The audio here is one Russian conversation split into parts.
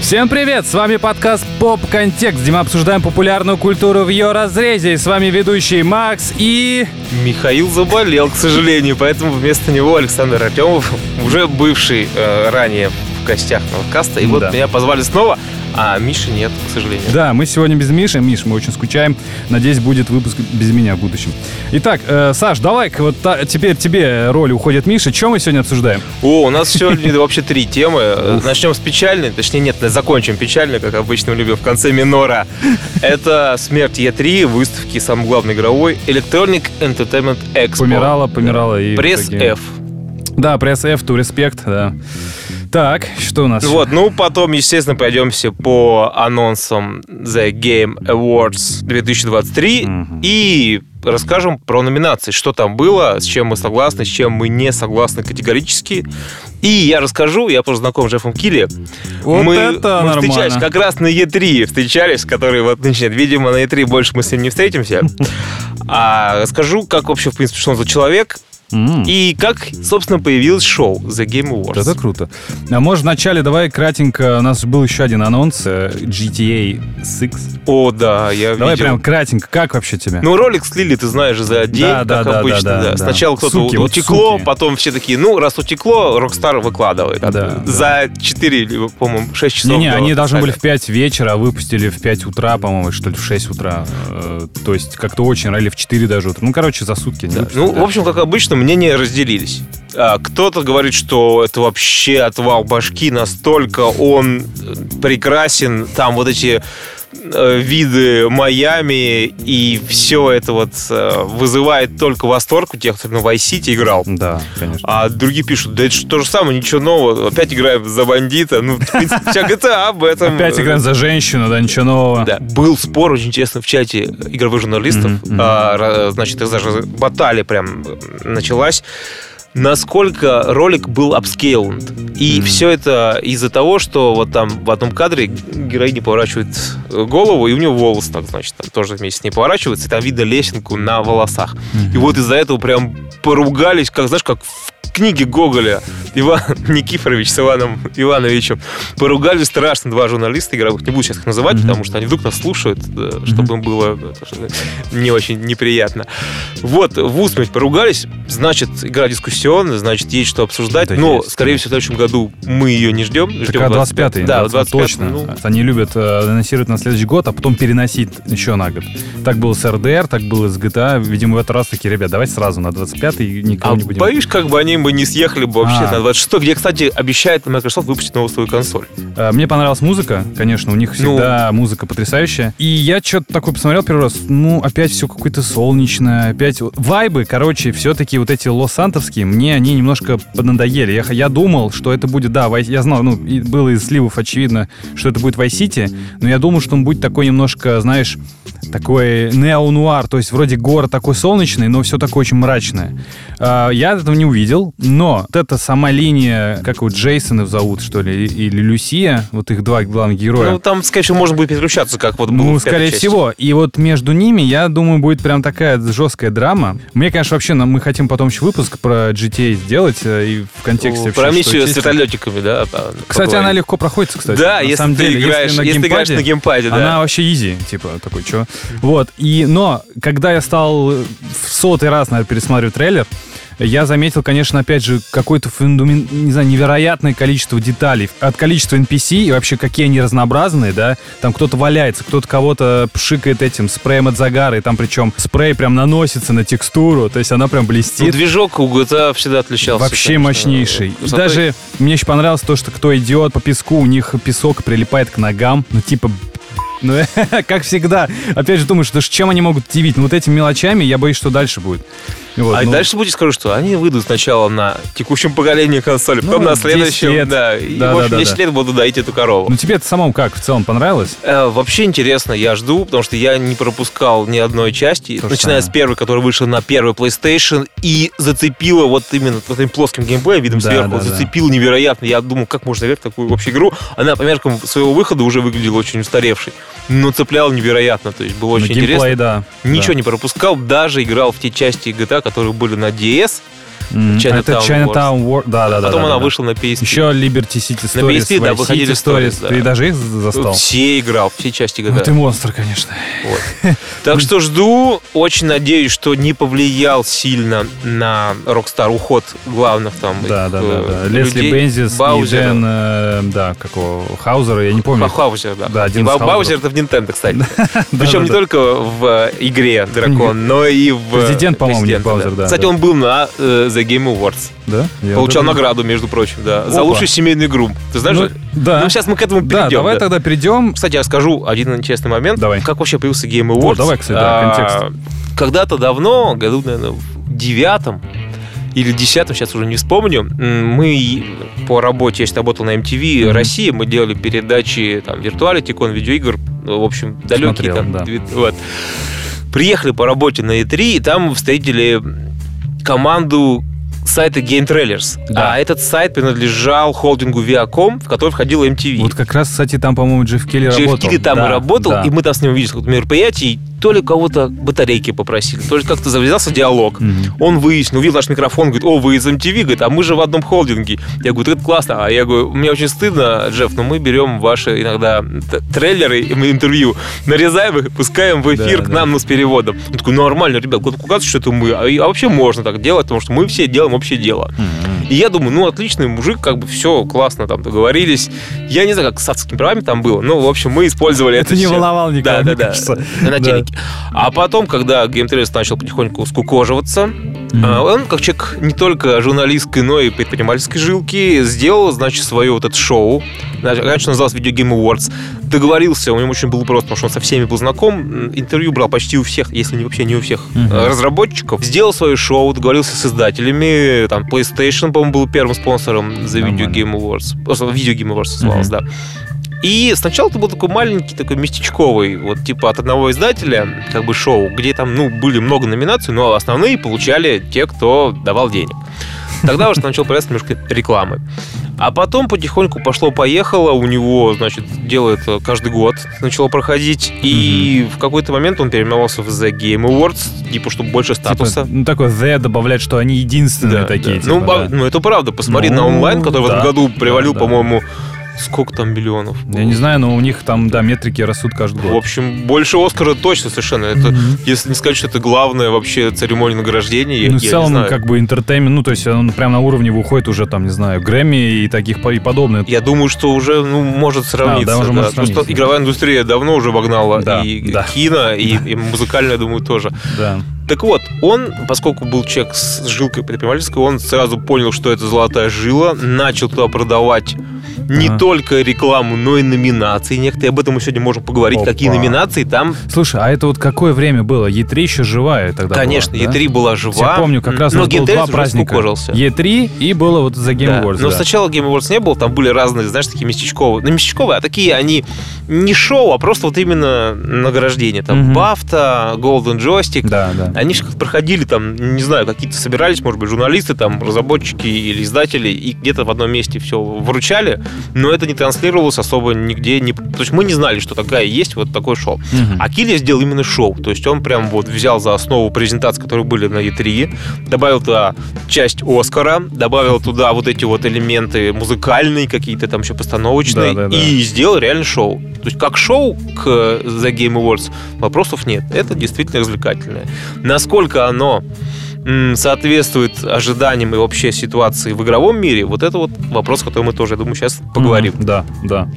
Всем привет! С вами подкаст Поп Контекст, где мы обсуждаем популярную культуру в ее разрезе. И с вами ведущий Макс и... Михаил заболел, к сожалению, поэтому вместо него Александр Артемов, уже бывший э, ранее в гостях подкаста. И вот Да. меня позвали снова, а Миши нет, к сожалению. Да, мы сегодня без Миши. Миш, мы очень скучаем. Надеюсь, будет выпуск без меня в будущем. Итак, э, Саш, давай-ка вот та- теперь тебе роль уходит Миша. Чем мы сегодня обсуждаем? О, у нас сегодня вообще три темы. Начнем с печальной, точнее нет, закончим печальной, как обычно мы любим в конце минора. Это смерть Е3, выставки самый главный игровой Electronic Entertainment Expo. Помирала, помирала и... Пресс F. Да, пресс F, to respect, да. Так, что у нас? Вот, ну потом, естественно, пойдемся по анонсам The Game Awards 2023 Мгм. и расскажем про номинации, что там было, с чем мы согласны, с чем мы не согласны категорически. И я расскажу, я просто знаком с Джеффом Килли. Вот мы, это мы нормально. встречались как раз на Е3, встречались, который вот начинает. Видимо, на Е3 больше мы с ним не встретимся. А расскажу, как вообще, в принципе, что он за человек, М. и как, собственно, появилось шоу The Game Awards. Это круто. А может, вначале давай кратенько, у нас был еще один анонс, э, GTA 6. О, да, я Давай видел. прям кратенько, как вообще тебе? Ну, ролик слили, ты знаешь, за день, Да, да, как да, обычно. да, да. да, Сначала да. кто-то Суки, вот утекло, суки. потом все такие, ну, раз утекло, Rockstar выкладывает. Да, да. За 4, или, по-моему, 6 часов. Не-не, они должны были в 5 вечера, а выпустили в 5 утра, по-моему, что ли, в 6 утра. Э, То есть как-то очень или в 4 даже утра. Ну, короче, за сутки. Да. выпустили, Ну, да. в общем, как обычно, мнения разделились. А, Кто-то говорит, что это вообще отвал башки, настолько он э, прекрасен, там вот эти виды Майами и все это вот э, вызывает только восторг у тех, кто на Vice City играл. Да, конечно. А другие пишут, да это же то же самое, ничего нового. Опять играем за бандита. Ну, в принципе, вся GTA об этом. Опять играем за женщину, да, ничего нового. Да. Был спор очень интересно в чате игровых журналистов. Мгм, мгм. А, значит, их даже баталия прям началась. Насколько ролик был upscaled. И Мгм. все это из-за того, что вот там в одном кадре героиня поворачивает голову, и у нее волос так, значит, там тоже вместе с ней поворачивается, и там видно лесенку на волосах. И вот из-за этого прям поругались, как, знаешь, как в книге Гоголя Иван Никифорович с Иваном Ивановичем. Поругались страшно два журналиста игровых. Не буду сейчас их называть, Мгм. потому что они вдруг нас слушают, э, чтобы им было э, не очень неприятно. Вот, в усмерть поругались. Значит, игра дискуссионная, значит, есть что обсуждать. Да Но, есть, скорее всего, в следующем году мы ее не ждем. Так Ждем а 25-й? Да, 20, 25 точно. ну, Они любят э, анонсировать на следующий год, а потом переносить еще на год. Так было с RDR, так было с GTA. Видимо, в этот раз такие, ребят, давайте сразу на 25-й и никого а не будем. боюсь, как бы они бы не съехали бы вообще А. на 26 где, кстати, обещает Microsoft выпустить новую свою консоль. Э, Мне понравилась музыка, конечно, у них всегда музыка потрясающая. И я что-то такое посмотрел первый раз, ну, опять все какое-то солнечное, опять... Вайбы, короче, все-таки вот эти лос-сантовские, мне они немножко поднадоели. Я, я думал, что это будет, да, я знал, ну, было из сливов очевидно, что это будет Vice City, но я думал, что он будет такой немножко, знаешь, такой неонуар, то есть вроде город такой солнечный, но все такое очень мрачное. А, Я этого не увидел, но вот эта сама линия, как вот Джейсонов зовут, что ли, или Люсия, вот их два главных героя. Ну, там, скорее всего, можно будет переключаться, как вот Ну, скорее части. всего. И вот между ними, я думаю, будет прям такая жесткая драма. Мне, конечно, вообще, мы хотим потом еще выпуск про GTA сделать э, и в контексте... Ну, Про миссию с вертолетиками, да. а, Кстати, она легко проходится, кстати. Да, если ты играешь, на геймпаде, да. Она вообще изи, типа, такой, что. Вот, и, но, когда я стал в сотый раз, наверное, пересматривать трейлер, я заметил, конечно, опять же, какое-то фундамент, не знаю, невероятное количество деталей. От количества NPC и вообще какие они разнообразные, да. Там кто-то валяется, кто-то кого-то пшикает этим спреем от загара, и там причем спрей прям наносится на текстуру, то есть она прям Ну, блестит. движок у GTA всегда отличался. Вообще конечно, мощнейший. Красотой. даже мне еще понравилось то, что кто идет по песку, у них песок прилипает к ногам. Ну, типа, ну, как всегда. Опять же, думаешь, да ж чем они могут удивить? Ну, вот этими мелочами я боюсь, что дальше будет. Вот, а ну, дальше будет, скажу, что они выйдут сначала на текущем поколении консоли, потом Ну, на 10 следующем, лет. да. И, Да, в да, общем, да, 10 да. лет буду доить эту корову. Ну, тебе это самому как в целом понравилось? Э, Вообще интересно, я жду, потому что я не пропускал ни одной части, То начиная с первой, которая вышла на первый PlayStation, и зацепила вот именно вот этим плоским геймплеем, видом Да, сверху, да, да. зацепила невероятно. Я думал, как можно играть в такую вообще игру. Она по меркам своего выхода уже выглядела очень устаревшей, но цепляла невероятно, то есть было очень геймплей, интересно. да. Ничего да. не пропускал, даже играл в те части GTA, которые были на DS, М, Chinatown Это Wars. Chinatown War. Да, да, да. Потом да, она да. вышла на PSP. Еще Liberty City Stories. На PSP, да, выходили Stories. Stories, да. Ты даже их застал? Все играл, все части Ну, GTA. ты монстр, конечно. Вот. Так что жду, очень надеюсь, что не повлиял сильно на Rockstar уход главных там Да, да, да, э, да. Лесли. Бензис и. Дэн, э, да, какого, Хаузера, я не помню. Хаузер, да. Да, один. Баузер это в Nintendo, кстати. Причем не только в э, игре Дракон, но и в... Президент, по-моему, не Президента, Баузер, да, Кстати, он был на э, The Game Awards. Да? Я Получал это- награду, между прочим, да. За Опа. лучшую семейную игру. Ты знаешь? Ну, что- да. Ну, сейчас мы к этому Да, перейдем. давай да. тогда перейдем. Кстати, я расскажу один интересный момент. Давай. Как вообще появился Game Awards? Вот, давай, кстати, да, А, Когда-то давно, году, наверное, в девятом или десятом, сейчас уже не вспомню, мы по работе, я работал на MTV Мгм. Россия, мы делали передачи там виртуалити, кон видеоигр, в общем, далекие Смотрел, там. да. вот. Приехали по работе на E3, и там встретили команду сайта Game Trailers. Да. А этот сайт принадлежал холдингу Viacom, в который входил MTV. Вот как раз, кстати, там, по-моему, Джефф Келли Джефф работал. Килли там Да, и работал, да. и мы там с ним каком-то мероприятии, то ли кого-то батарейки попросили, то ли как-то завязался диалог. Мгм. Он выяснил, увидел наш микрофон, говорит, о, вы из MTV, говорит, а мы же в одном холдинге. Я говорю, это классно. А я говорю, мне очень стыдно, Джефф, но мы берем ваши иногда трейлеры, интервью, нарезаем их, пускаем в эфир Да, к да. нам, ну, с переводом. Он такой, нормально, ребят, куда указывать, что это мы. А, а вообще можно так делать, потому что мы все делаем общее дело. Мгм. И я думаю, ну, отличный мужик, как бы все классно там договорились. Я не знаю, как с авторскими правами там было, но, в общем, мы использовали это Это не всё. волновало никого, Да, да, да, на телеке. А потом, когда Trailers начал потихоньку скукоживаться, а, он, как человек не только журналистской, но и предпринимательской жилки, сделал, значит, свое вот это шоу. Раньше называлось Video Game Awards. Договорился, у него очень было просто, потому что он со всеми был знаком. Интервью брал почти у всех, если не вообще не у всех э, разработчиков. Сделал свое шоу, договорился с издателями. Там PlayStation, по-моему, был первым спонсором за Video. Game Awards. Просто Video Game Awards называлось, да. И сначала это был такой маленький, такой местечковый, вот типа от одного издателя, как бы шоу, где там, ну, были много номинаций, но основные получали те, кто давал денег. Тогда уже начал появляться немножко рекламы. А потом потихоньку пошло-поехало, у него, значит, дело это каждый год начало проходить, и в какой-то момент он переименовался в The Game Awards, типа, чтобы больше Типа, статуса. ну, такой The добавлять, что они единственные Да, такие. да. типа, ну, да. ну, это правда. Посмотри Ну, на онлайн, который в этом да. году привалил, Да, да. по-моему, сколько там миллионов? Я не знаю, но у них там, да, метрики растут каждый год. В общем, больше Оскара точно совершенно. Это, Мгм. если не сказать, что это главная вообще церемония награждения, я, Ну, я в целом, знаю. как бы интертеймент, ну, то есть он прям на уровне выходит уже, там, не знаю, Грэмми и таких и подобное. Я думаю, что уже ну, может сравниться. да, уже может Потому что сравниться. игровая индустрия давно уже обогнала Да, и да. кино, и, и музыкальная, я думаю, тоже. Да. Так вот, он, поскольку был человек с жилкой предпринимательской, он сразу понял, что это золотая жила, начал туда продавать не Ага. только рекламу, но и номинации. Некоторые об этом мы сегодня можем поговорить. Опа. Какие номинации там. Слушай, а это вот какое время было? Е3 еще живая тогда Конечно, была, да? E3 была жива. Я помню, как раз но было два праздника. скукожился. Е3 и было вот за Game Да, Awards. Но да. сначала Game Awards не было, там были разные, знаешь, такие местечковые. Ну, местечковые, а такие они не шоу, а просто вот именно награждения. Там Мгм. Бафта, Golden Joystick. Да, да. Они же как проходили там, не знаю, какие-то собирались, может быть, журналисты, там, разработчики или издатели, и где-то в одном месте все вручали, но это не транслировалось особо нигде. Не... То есть мы не знали, что такая есть вот такое шоу. Мгм. А Килли сделал именно шоу. То есть он прям вот взял за основу презентации, которые были на E3, добавил туда часть Оскара, добавил туда вот эти вот элементы музыкальные какие-то, там еще постановочные, Да, да, да. и сделал реально шоу. То есть как шоу к The Game Awards вопросов нет. Это действительно развлекательное. Насколько оно соответствует ожиданиям и вообще ситуации в игровом мире, вот это вот вопрос, который мы тоже, я думаю, сейчас поговорим. Мгм. Да, да.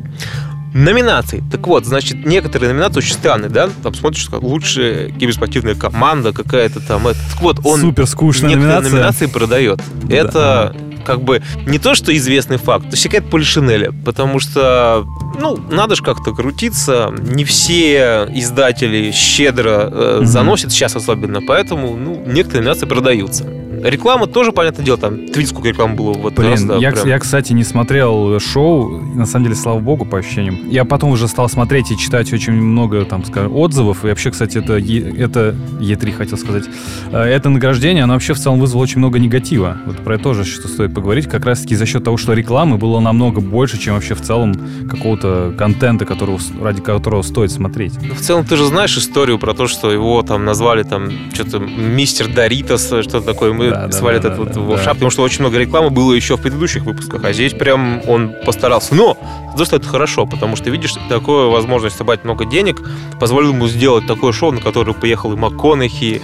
Номинации. Так вот, значит, некоторые номинации очень странные, да? Там смотришь, как лучшая киберспортивная команда какая-то там. Так вот, он Супер скучная некоторые номинация. номинации продает. Это как бы не то, что известный факт, то есть какая-то полишинеля, потому что, ну, надо же как-то крутиться. Не все издатели щедро э, заносят сейчас особенно, поэтому, ну, некоторые номинации продаются. Реклама тоже, понятное дело, там, ты видишь, сколько рекламы было в этот раз, Блин, да, я, прям. я, кстати, не смотрел шоу, на самом деле, слава богу, по ощущениям. Я потом уже стал смотреть и читать очень много, там, скажем, отзывов, и вообще, кстати, это, это Е3, хотел сказать, Э, это награждение, оно вообще в целом вызвало очень много негатива. Вот про это тоже что стоит поговорить, как раз-таки за счет того, что рекламы было намного больше, чем вообще в целом какого-то контента, которого, ради которого стоит смотреть. Ну, В целом, ты же знаешь историю про то, что его там назвали там что-то мистер Доритос, что-то такое. Да, да, свалит да, этот да, вот да, его да. шап, потому что очень много рекламы было еще в предыдущих выпусках, а здесь прям он постарался. Но, за что это хорошо, потому что, видишь, такую возможность собрать много денег позволил ему сделать такое шоу, на которое поехал и МакКонахи,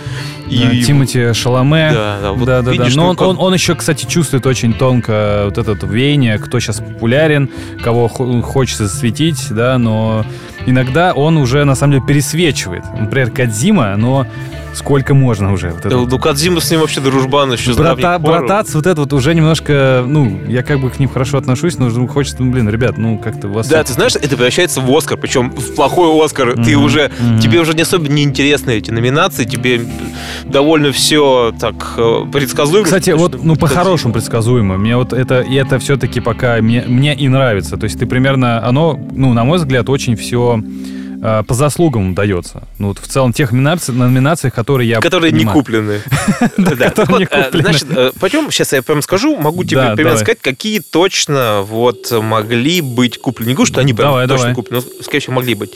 и... Да, Тимати Шаломе. Да, да, вот да, да, видишь, да. Но ну, он, он, он еще, кстати, чувствует очень тонко вот это вот веяние, кто сейчас популярен, кого хо- хочется засветить, да, но иногда он уже, на самом деле, пересвечивает. Например, Кадзима, но сколько можно уже? Вот Да, ну, Кадзима с ним вообще дружбан еще Брата, брататься, вот это вот уже немножко, ну, я как бы к ним хорошо отношусь, но вдруг хочется, ну, блин, ребят, ну, как-то у вас... Да, ты знаешь, это превращается в Оскар, причем в плохой Оскар. Ты Мгм, уже, мгм. тебе уже не особо не интересны эти номинации, тебе довольно все так э, предсказуемо. Кстати, вот, что ну, Кадзима- по-хорошему предсказуемо. Мне вот это, и это все-таки пока мне, мне и нравится. То есть ты примерно, оно, ну, на мой взгляд, очень все по заслугам дается. Ну, вот в целом тех номинаций, номинациях, которые я Которые не понимаю. не э, куплены. Значит, э, пойдем, сейчас я прям скажу, могу тебе примерно сказать, какие точно вот могли быть куплены. Не говорю, что они прям точно куплены, но, скорее всего, могли быть.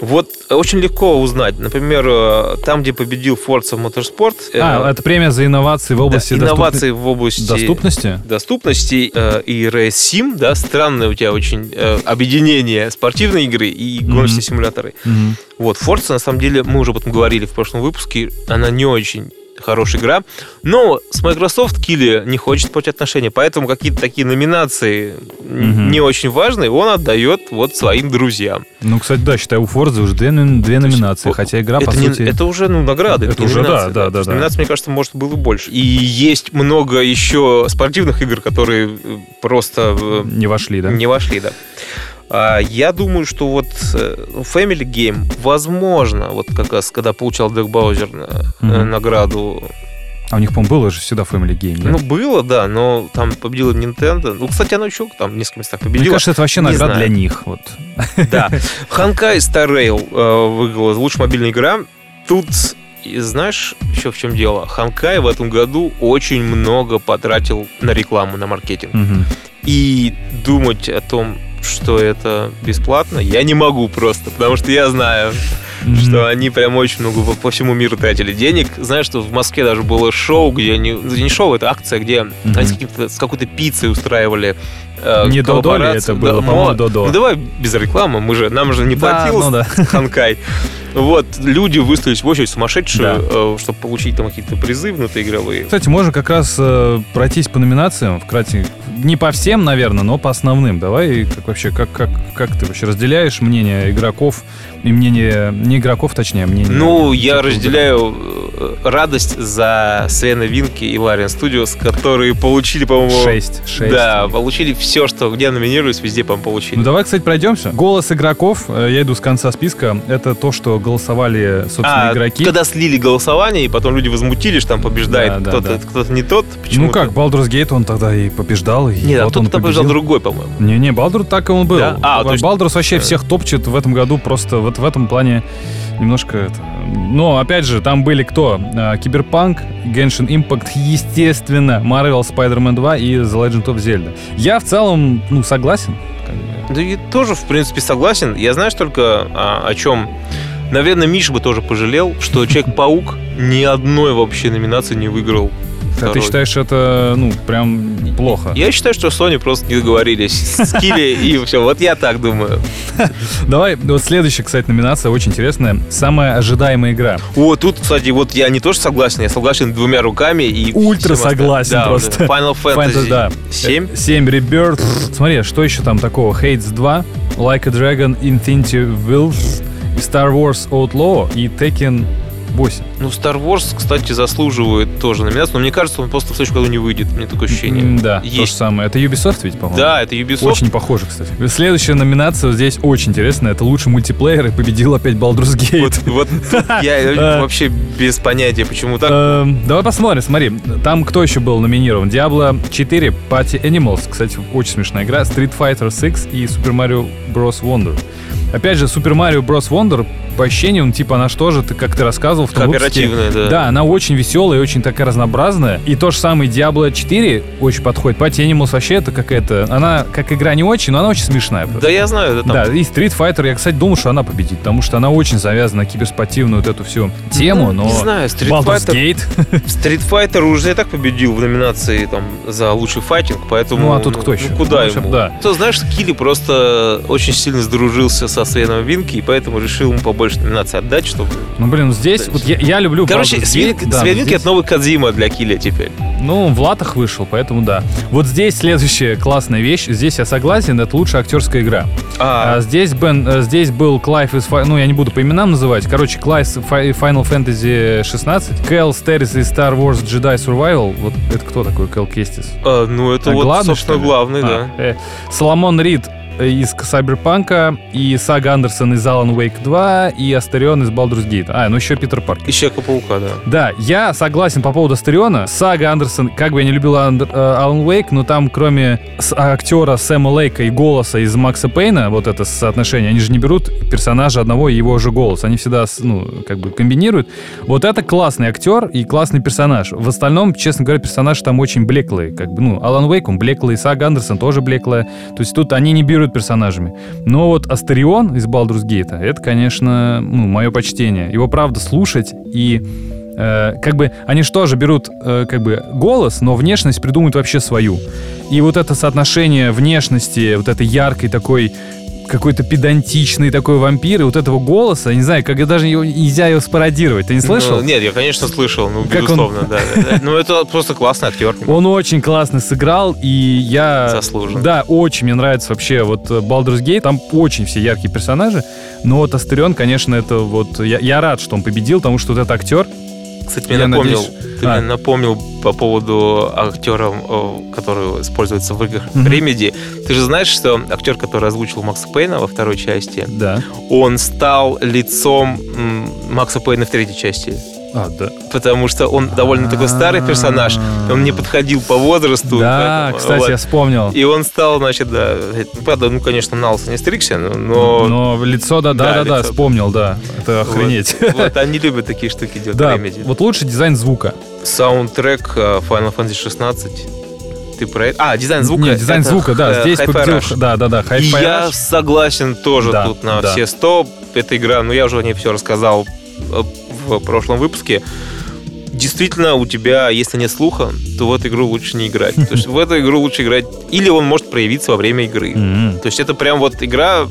Вот э, очень легко узнать. Например, э, там, где победил Forza Motorsport, э, А, это премия за инновации в да, области инновации в области доступности. доступности э, и Race Sim, да, странное у тебя очень э, объединение спортивной игры и гоночные симуляторы. Мгм. Вот, Forza, на самом деле, мы уже об этом говорили в прошлом выпуске, она не очень хорошая игра, но с Microsoft Килли не хочет портить отношения, поэтому какие-то такие номинации Мгм. не очень важные он отдает вот своим друзьям. Ну, кстати, да, считаю, у Форза уже две, две номинации, вот хотя игра, это, по не- сути... это уже ну, награды, Это не уже, да, номинации, да, да, есть да. Номинаций, мне кажется, может, было больше. И есть много еще спортивных игр, которые э, просто э, Не вошли, да? не вошли, да. А, Я думаю, что вот э, Family Game, возможно, вот как раз, когда получал Дэг Баузер Мгм. награду, А у них, по-моему, было же всегда Family Game, да? ну, было, да, но там победила Nintendo. Ну, кстати, она еще там в нескольких местах Мне победила. кажется, это вообще награда для них. Вот. Да. Ханкай Star Rail э, выиграла лучшая мобильная игра. Тут, и знаешь, еще в чем дело? Ханкай в этом году очень много потратил на рекламу, на маркетинг. Мгм. И думать о том, что это бесплатно, я не могу просто, потому что я знаю, Мгм. что они прям очень много по, по всему миру тратили денег. Знаешь, что в Москве даже было шоу, где они... ну, Не шоу, это акция, где они с, с какой-то пиццей устраивали Не Додо ли это было? Да, По-моему, Додо. Ну давай без рекламы, мы же, нам же не Да, платил ну да. Ханкай. Вот, люди выставились в очередь сумасшедшие, Да. э, чтобы получить там какие-то призы внутриигровые. Кстати, можно как раз э, пройтись по номинациям, вкратце. Не по всем, наверное, но по основным. Давай, как вообще, как, как, как ты вообще разделяешь мнение игроков и мнение, не игроков, точнее, а мнение... Ну, я разделяю э, радость за Свена Винки и Лариан Студиос, которые получили, по-моему... Шесть. Шесть. Да, получили все, что где номинируюсь, везде, по-моему, получили. Ну давай, кстати, пройдемся. Голос игроков, э, я иду с конца списка, это то, что голосовали, собственно, а, игроки. когда слили голосование, и потом люди возмутились, там побеждает Да, кто-то, да. кто-то не тот. Почему Ну как, Baldur's Gate он тогда и побеждал, и Нет, а вот кто-то он победил. другой, по-моему. Не-не, Балдур так и он был. Да? А, то есть- Балдурс вообще Э. всех топчет в этом году, просто вот в этом плане немножко это... Но, опять же, там были кто? А, Киберпанк, Genshin Impact, естественно, Marvel, Spider-Man 2 и The Legend of Zelda. Я в целом, ну, согласен. Да и тоже, в принципе, согласен. Я знаешь только а, о чем... Наверное, Миша бы тоже пожалел, что Человек-паук ни одной вообще номинации не выиграл. А ты второй. считаешь, это, ну, прям плохо? Я считаю, что Sony просто не договорились с Киви, и все. Вот я так думаю. Давай, вот следующая, кстати, номинация очень интересная. Самая ожидаемая игра. О, тут, кстати, вот я не тоже согласен, я согласен двумя руками и... Ультра согласен Да, просто. Final Fantasy Fantasy, да. 7. 7 Rebirth. Смотри, что еще там такого? Hades 2, Like a Dragon, Infinity Wills, Star Wars Outlaw и Tekken 8. Ну, Star Wars, кстати, заслуживает тоже номинацию, но мне кажется, он просто в следующем году не выйдет. Мне такое ощущение. Да, то же Есть. самое. Это Ubisoft ведь, по-моему? Да, это Ubisoft. Очень похоже, кстати. Следующая номинация здесь очень интересная. Это лучший мультиплеер, и победил опять Baldur's Gate. Вот, вот тут я вообще без понятия, почему так. Эм, Давай посмотрим, смотри. Там кто еще был номинирован? Diablo 4, Party Animals. Кстати, очень смешная игра. Street Fighter 6 и Super Mario Bros. Wonder. Опять же, Super Mario Bros. Wonder по ощущениям, ну, типа, она что же, ты, как ты рассказывал в том выпуске, Кооперативная, да. Да, она очень веселая и очень такая разнообразная. И то же самое Diablo 4 очень подходит. Party Animals вообще это какая-то... Она как игра не очень, но она очень смешная. просто. Да, я знаю, это там Да, и Street Fighter, я, кстати, думал, что она победит, потому что она очень завязана на киберспортивную вот эту всю тему, Ну, но... не знаю, Street Baldur's Fighter- Gate. Street Fighter уже и так победил в номинации там за лучший файтинг, поэтому... Ну, а тут кто еще? Ну, куда Ну, ему? да. То, знаешь, Килли просто очень сильно сдружился со Свеном Винки, и поэтому решил ему побольше номинаций отдать, чтобы... Ну, блин, здесь вот я, я люблю Короче, Baldur's Свен, Gate, да, Свен Винки здесь- это новый Кадзима для Килли теперь. Ну, в латах вышел, поэтому да. Вот здесь следующая классная вещь. Здесь я согласен, это лучшая актерская игра. А, А, здесь, Бен, э, здесь был Клайв из... Ну, я не буду по именам называть. Короче, Клайв Final Fantasy 16. Кэл Кестис из Star Wars Jedi Survival. Вот это кто такой Кэл Кестис? а, ну, это А, вот, главный, собственно, главный, А, да. э, Соломон Рид из Сайберпанка, и Сага Андерсон из Alan Wake 2, и Астерион из Baldur's Gate. А, ну еще Питер Паркер. Из Человека-паука, да. Да, я согласен по поводу Астериона. Сага Андерсон, как бы я не любил Андер- э, Алан Уэйк, но там кроме актера Сэма Лейка и голоса из Макса Пейна, вот это соотношение, они же не берут персонажа одного и его же голос. Они всегда, ну, как бы комбинируют. Вот это классный актер и классный персонаж. В остальном, честно говоря, персонаж там очень блеклый. Как бы, ну, Алан Уэйк, он блеклый, Сага Андерсон тоже блеклая. То есть тут они не берут персонажами. Но вот Астерион из Baldur's Gate, это, конечно, ну, мое почтение. Его правда слушать и э, как бы они что же берут э, как бы голос, но внешность придумают вообще свою. И вот это соотношение внешности, вот этой яркой такой какой-то педантичный такой вампир, и вот этого голоса, не знаю, как даже его, нельзя его спародировать. Ты не слышал? Ну, нет, я, конечно, слышал, ну, Как он- безусловно, да, да, да. Ну, это просто классный актер. Он очень классно сыграл, и я... Заслуженно. Да, очень мне нравится вообще вот э, Baldur's Gate, там очень все яркие персонажи, но вот Астерион, конечно, это вот... Я, я рад, что он победил, потому что вот этот актер, Кстати, мне Я напомнил, надеюсь- ты А. мне напомнил по поводу актера, э, который используется в играх Мгм. Remedy. Ты же знаешь, что актер, который озвучил Макса Пейна во второй части, да. он стал лицом Макса Пейна в третьей части. А, да. Потому что он довольно такой старый персонаж, он не подходил по возрасту. Да, поэтому, кстати, вот. я вспомнил. И он стал, значит, да, ну, правда, ну, конечно, на не стригся, но... но лицо, да, да, Да, да, лицо. вспомнил, да. Это вот- охренеть. Вот, они любят такие штуки делать Да, Remedy. вот лучший дизайн звука. Саундтрек э, Final Fantasy 16. Ты про это? А, дизайн звука. Нет, дизайн это звука, да, Hi- здесь победил, да, да, да, И я согласен тоже Да, тут на да. все 100. Эта игра, ну я уже о ней все рассказал э, в прошлом выпуске. Действительно, у тебя, если нет слуха, то в эту игру лучше не играть. То есть в эту игру лучше играть, или он может проявиться во время игры. М. То есть это прям вот игра,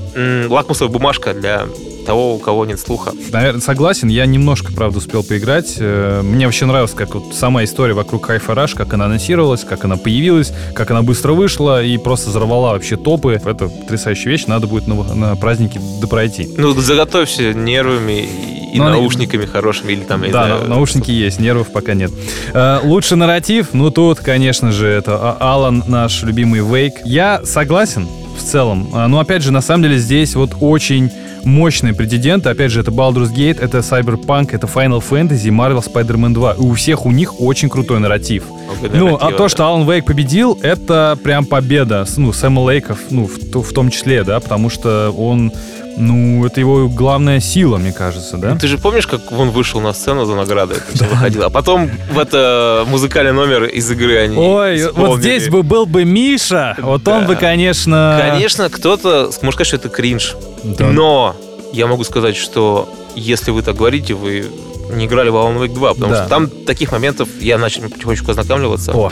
лакмусовая бумажка для того, у кого нет слуха. Наверное, согласен. Я немножко, правда, успел поиграть. Э, Мне вообще нравилась как вот сама история вокруг Hi-Fi Rush, как она анонсировалась, как она появилась, как она быстро вышла и просто взорвала вообще топы. Это потрясающая вещь, надо будет на, на праздники допройти. Ну, заготовься нервами и, и Ну, наушниками хорошими, или там, Да, знаю, на- наушники есть, нервов пока нет. Э, лучший нарратив, ну тут, конечно же, это А- Алан, наш любимый Вейк. Я согласен в целом, А, но опять же, на самом деле здесь вот очень мощные претенденты. Опять же, это Baldur's Gate, это Cyberpunk, это Final Fantasy, Marvel Spider-Man 2. И у всех у них очень крутой нарратив. много Ну, а то, что Алан Вейк победил, это прям победа, ну, Сэма Лейков, ну, в, в том числе, да, потому что он, ну, это его главная сила, мне кажется, да? Ты же помнишь, как он вышел на сцену за наградой, это всё выходило? А потом в это музыкальный номер из игры они Ой, вот исполнили. здесь бы был бы Миша, вот он Да. бы, конечно... Конечно, кто-то может сказать, что это кринж. Да. Но я могу сказать, что если вы так говорите, вы не играли в Alan Wake 2, потому Да. что там таких моментов я начал потихонечку ознакомливаться. О,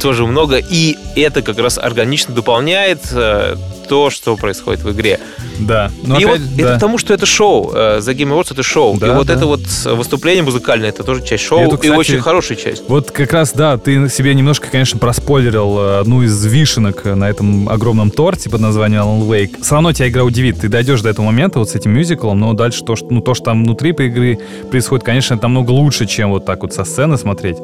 Тоже много. И это как раз органично дополняет э, то, что происходит в игре. да. Ну, и опять, вот да. это потому, что это шоу. э, The Game Awards это шоу. Да, и вот да. это вот выступление музыкальное, это тоже часть шоу. И это, и кстати, очень хорошая часть. Вот как раз, да, ты себе немножко, конечно, проспойлерил э, одну из вишенок на этом огромном торте под названием Alan Wake. Все равно тебя игра удивит. Ты дойдешь до этого момента вот с этим мюзиклом, но дальше то, что, ну, то, что там внутри по игры происходит, конечно, это намного лучше, чем вот так вот со сцены смотреть.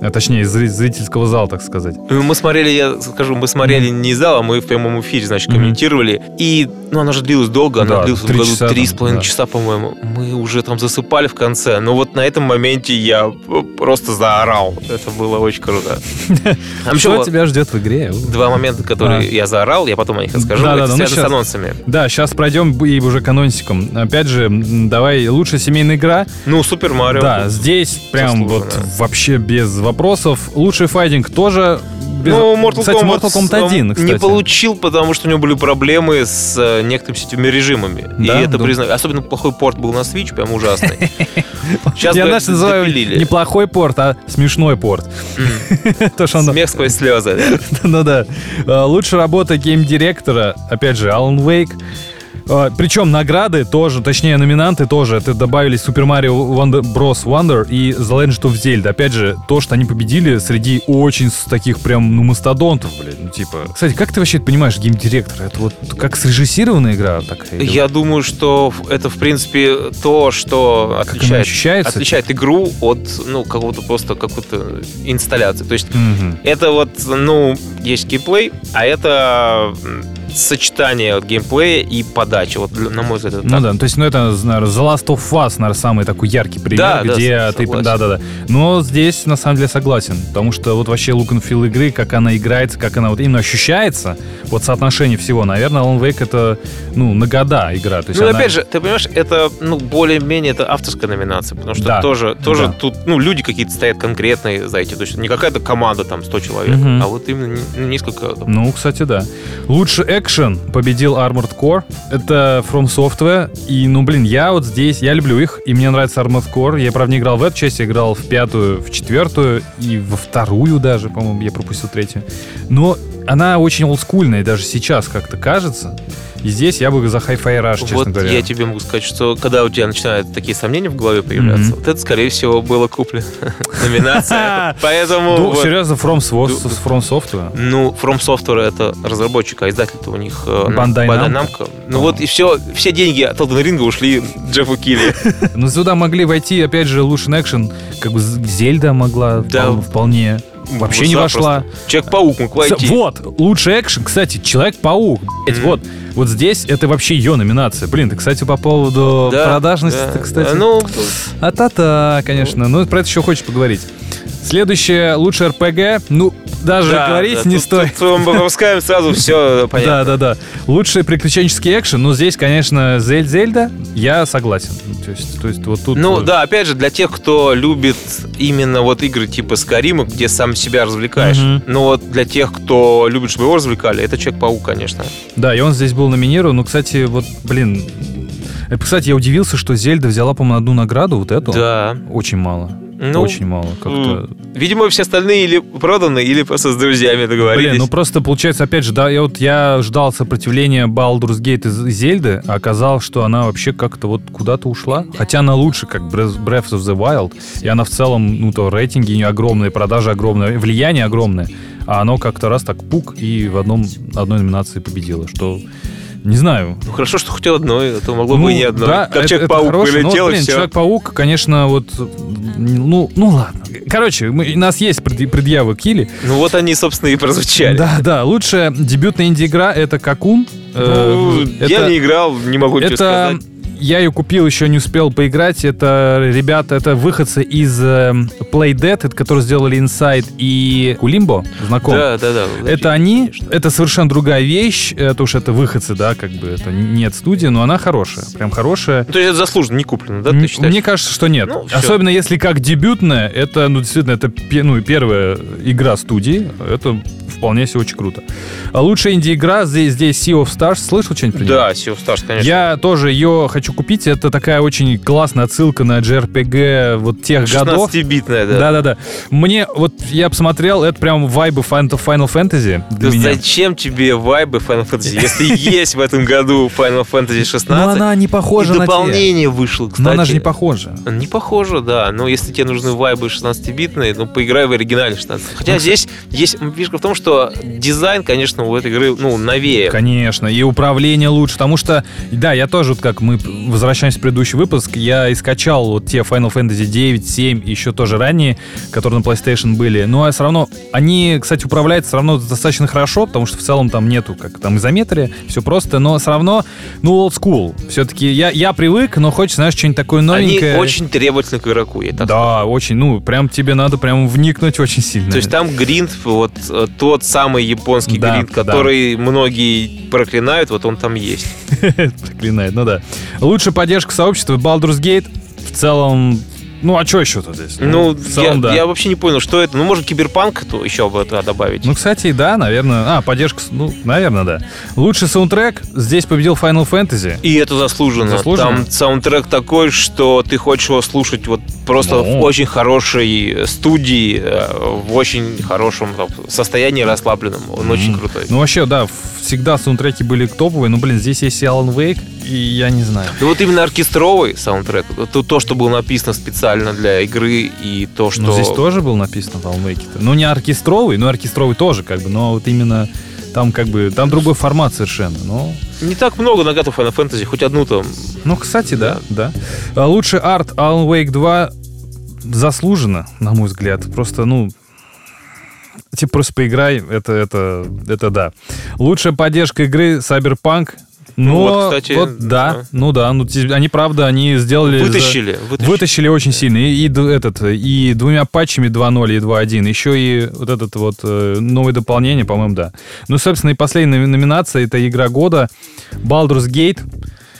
А, точнее, из зри- зрительского зала, так сказать. Ну, Мы смотрели, я скажу, мы смотрели не из зала, мы в прямом эфире, значит, Мгм. Комментировали. И, ну, она же длилась долго, она Да, длилась в году три с половиной да. часа, по-моему. Мы уже там засыпали в конце. Но вот на этом моменте я просто заорал. Это было очень круто. Там Что тебя ждет в игре? два момента, которые А. я заорал, я потом о них расскажу. Да-да-да, Это ну связано с анонсами. Да, сейчас пройдем и уже к анонсикам. Опять же, давай, лучшая семейная игра. Ну, Супер Марио. Да, здесь прям вот вообще без вопросов. Лучший файтинг тоже без... Ну, Mortal кстати, Kombat, Mortal Kombat 1, он кстати. не получил, потому что у него были проблемы с э, некоторыми сетевыми режимами. И Да? это Да. признак. Особенно плохой порт был на Switch, прям ужасный. Сейчас Я наш называю допилили. не плохой порт, а смешной порт. Смех сквозь слезы. Ну да. А, Лучшая работа гейм-директора, опять же, Alan Wake. А, Причем награды тоже, точнее номинанты тоже. Это добавили Super Mario Wonder, Bros. Wonder и The Legend of Zelda. Опять же, то, что они победили среди очень таких прям, ну, мастодонтов, блин. Ну, типа... Кстати, как ты вообще это понимаешь, гейм-директор? Это вот как срежиссированная игра такая? Я думаю, что это, в принципе, то, что Как отличает, ощущается? отличает игру от ну, какого-то просто какой-то инсталляции. То есть Мгм. это вот, ну, есть геймплей, а это сочетание вот геймплея и подачи. Вот, на мой взгляд, это Ну так. да, то есть, ну это, наверное, The Last of Us, наверное, самый такой яркий пример, Да, да, где с- ты... Да-да-да. Но здесь, на самом деле, согласен. Потому что вот вообще look and feel игры, как она играется, как она вот именно ощущается, вот соотношение всего, наверное, Alan Wake это, ну, на года игра. То есть Ну, она- опять же, ты понимаешь, это, ну, более-менее это авторская номинация, потому что Да, тоже, тоже да. тут, ну, люди какие-то стоят конкретные за эти, то есть не какая-то команда, там, 100 человек, Мгм. а вот именно не- несколько там, Ну, кстати, да. Лучший экшен победил Armored Core. Это From Software. И, ну, блин, я вот здесь, я люблю их, и мне нравится Armored Core. Я, правда, не играл в эту часть, я играл в пятую, в четвертую, и во вторую даже, по-моему, я пропустил третью. Но она очень олдскульная, даже сейчас как-то кажется. И здесь я бы за Hi-Fi Rush, честно вот говоря. я тебе могу сказать, что когда у тебя начинают такие сомнения в голове появляться, Мгм. вот это, скорее всего, было куплено. Номинация. Поэтому... Ну, вот. серьезно, From, Software. Ну, From Software это разработчик, а издатель-то у них э, Bandai Namco. Ну вот и все, все деньги от Elden Ring ушли Джеффу Килли. Ну, сюда могли войти, опять же, лучший экшен, как бы Зельда могла вполне. Вообще не вошла. Человек-паук мог войти. Вот, лучший экшен, кстати, Человек-паук. Вот, вот здесь это вообще ее номинация. Блин, ты, кстати, по поводу Да, продажности, да, кстати. Ну, А та-та, конечно. Ну, про это еще хочешь поговорить. Следующее, лучший РПГ. Ну, даже да, говорить да, не тут- стоит. тут мы сразу все Да, понятно. да, да. Лучший приключенческий экшен. Ну, здесь, конечно, Зель Зельда. Я согласен. То есть, то есть вот тут... Ну да, опять же, для тех, кто любит именно вот игры типа Скарима, где сам себя развлекаешь. Мгм. Но вот для тех, кто любит, чтобы его развлекали, это Человек-паук, конечно. Да, и он здесь был номинирован. Ну, кстати, вот, блин... э, Кстати, я удивился, что Зельда взяла, по-моему, одну награду, вот эту. Да. Очень мало. Ну, Очень мало. Как-то... Видимо, все остальные или проданы, или просто с друзьями договорились. Блин, ну просто получается, опять же, да, я вот я ждал сопротивления Baldur's Gate из Зельды, а оказалось, что она вообще как-то вот куда-то ушла. Хотя она лучше, как Breath of the Wild, и она в целом, ну то рейтинги у нее огромные, продажи огромные, влияние огромное, а оно как-то раз так пук и в одном, одной номинации победило, что не знаю. Ну хорошо, что хоть одной, а то могло Ну, бы и не одной. да, как Человек-паук хорошо. Ну, вот, и блин, все. Человек-паук, конечно, вот, ну, ну ладно. Короче, мы- у нас есть пред- предъявы Кили. Ну вот они, собственно, и прозвучали. Да, да. Лучшая дебютная инди-игра это Какун. Ну, я не играл, не могу ничего это сказать. Я ее купил, еще не успел поиграть. Это ребята, это выходцы из э, Playdead, это которые сделали Inside и Кулимбо, знаком. Да, да, да. Это они, конечно. это совершенно другая вещь, это уж это выходцы, да, как бы это нет студии, но она хорошая, прям хорошая. Ну, То есть это заслуженно, не куплено, да, ты считаешь? Мне кажется, что нет. Ну. Особенно если как дебютная, это, ну, действительно, это ну, первая игра студии. Это вполне себе очень круто. А лучшая инди-игра здесь, здесь Sea of Stars. Слышал что-нибудь про? Да, Sea of Stars, конечно. Я тоже ее хочу купить. Это такая очень классная отсылка на JRPG вот тех годов. 16-битная, да. Да-да-да. Мне, вот я посмотрел, это прям вайбы Final Fantasy для меня. Зачем тебе вайбы Final Fantasy, если есть в этом году Final Fantasy 16? Но она не похожа на дополнение вышло, кстати. Но она же не похожа. Не похоже, да. Но если тебе нужны вайбы 16-битные, ну, поиграй в оригинале 16. Хотя здесь есть фишка в том, что дизайн, конечно, у этой игры, ну, новее. Конечно, и управление лучше, потому что, да, я тоже, вот как мы возвращаясь в предыдущий выпуск, я и скачал вот те Final Fantasy 9, 7 и еще тоже ранее, которые на PlayStation были. Но все равно, они, кстати, управляются все равно достаточно хорошо, потому что в целом там нету как там изометрия, все просто, но все равно, ну, old school. Все-таки я, я привык, но хочется, знаешь, что-нибудь такое новенькое. Они очень требовательны к игроку, я так Да, скажу. очень, ну, прям тебе надо прям вникнуть очень сильно. То есть там гринд, вот э, тот самый японский да, гринд, который да. многие проклинают, вот он там есть. Проклинает, ну да. Лучшая поддержка сообщества Baldur's Gate в целом ну, а что еще-то здесь? Ну, ну целом, я, да. я вообще не понял, что это. Ну, может, киберпанк то еще бы это добавить. Ну, кстати, да, наверное. А, поддержка, ну, наверное, да. Лучший саундтрек здесь победил Final Fantasy. И это заслуженно. заслуженно. Там саундтрек такой, что ты хочешь его слушать вот просто ну. в очень хорошей студии, э, в очень хорошем состоянии расслабленном. Он mm. очень крутой. Ну, вообще, да, всегда саундтреки были топовые, но, блин, здесь есть и Alan Wake, и я не знаю. Ну, вот именно оркестровый саундтрек, то, то, что было написано специально для игры, и то, что... Ну, здесь тоже был написано в Alan Wake. -то. Ну, не оркестровый, но оркестровый тоже, как бы, но вот именно там как бы, там другой формат совершенно, но... Не так много на Final Fantasy, хоть одну там. Ну, кстати, да, да. да. Лучший арт Alan Wake 2 заслуженно, на мой взгляд. Просто, ну, Типа просто поиграй, это, это, это да. Лучшая поддержка игры Cyberpunk но ну, вот, кстати, вот, да, да, ну да, ну они правда, они сделали, вытащили, вытащили, вытащили очень сильно и, и этот и двумя патчами 2.0 и 2.1, еще и вот этот вот э, новое дополнение, по-моему, да. Ну, собственно, и последняя номинация это игра года Baldur's Gate.